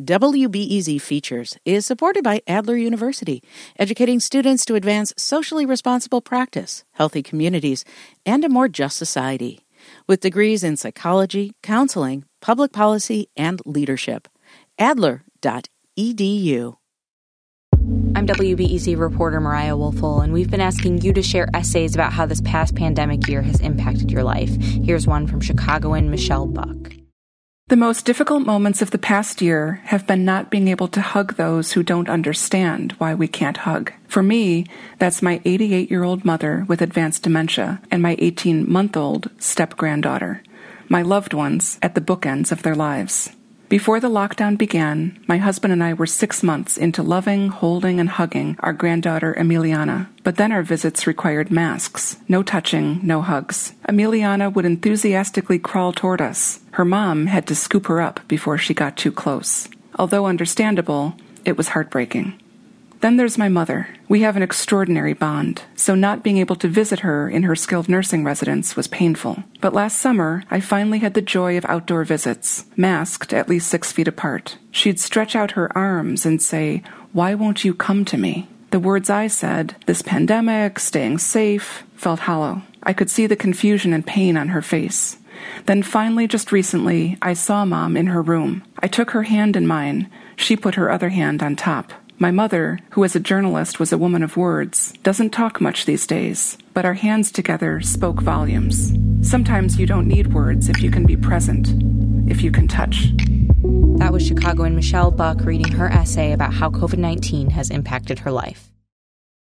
WBEZ Features is supported by Adler University, educating students to advance socially responsible practice, healthy communities, and a more just society. With degrees in psychology, counseling, public policy, and leadership. Adler.edu. I'm WBEZ reporter Mariah Woelfel, and we've been asking you to share essays about how this past pandemic year has impacted your life. Here's one from Chicagoan Michelle Buck. The most difficult moments of the past year have been not being able to hug those who don't understand why we can't hug. For me, that's my 88 year old mother with advanced dementia and my 18 month old step granddaughter, my loved ones at the bookends of their lives. Before the lockdown began, my husband and I were six months into loving, holding, and hugging our granddaughter Emiliana. But then our visits required masks. No touching, no hugs. Emiliana would enthusiastically crawl toward us. Her mom had to scoop her up before she got too close. Although understandable, it was heartbreaking. Then there's my mother. We have an extraordinary bond, so not being able to visit her in her skilled nursing residence was painful. But last summer, I finally had the joy of outdoor visits, masked at least six feet apart. She'd stretch out her arms and say, Why won't you come to me? The words I said, this pandemic, staying safe, felt hollow. I could see the confusion and pain on her face. Then finally, just recently, I saw Mom in her room. I took her hand in mine. She put her other hand on top. My mother, who as a journalist was a woman of words, doesn't talk much these days, but our hands together spoke volumes. Sometimes you don't need words if you can be present, if you can touch. That was Chicagoan Michelle Buck reading her essay about how COVID 19 has impacted her life.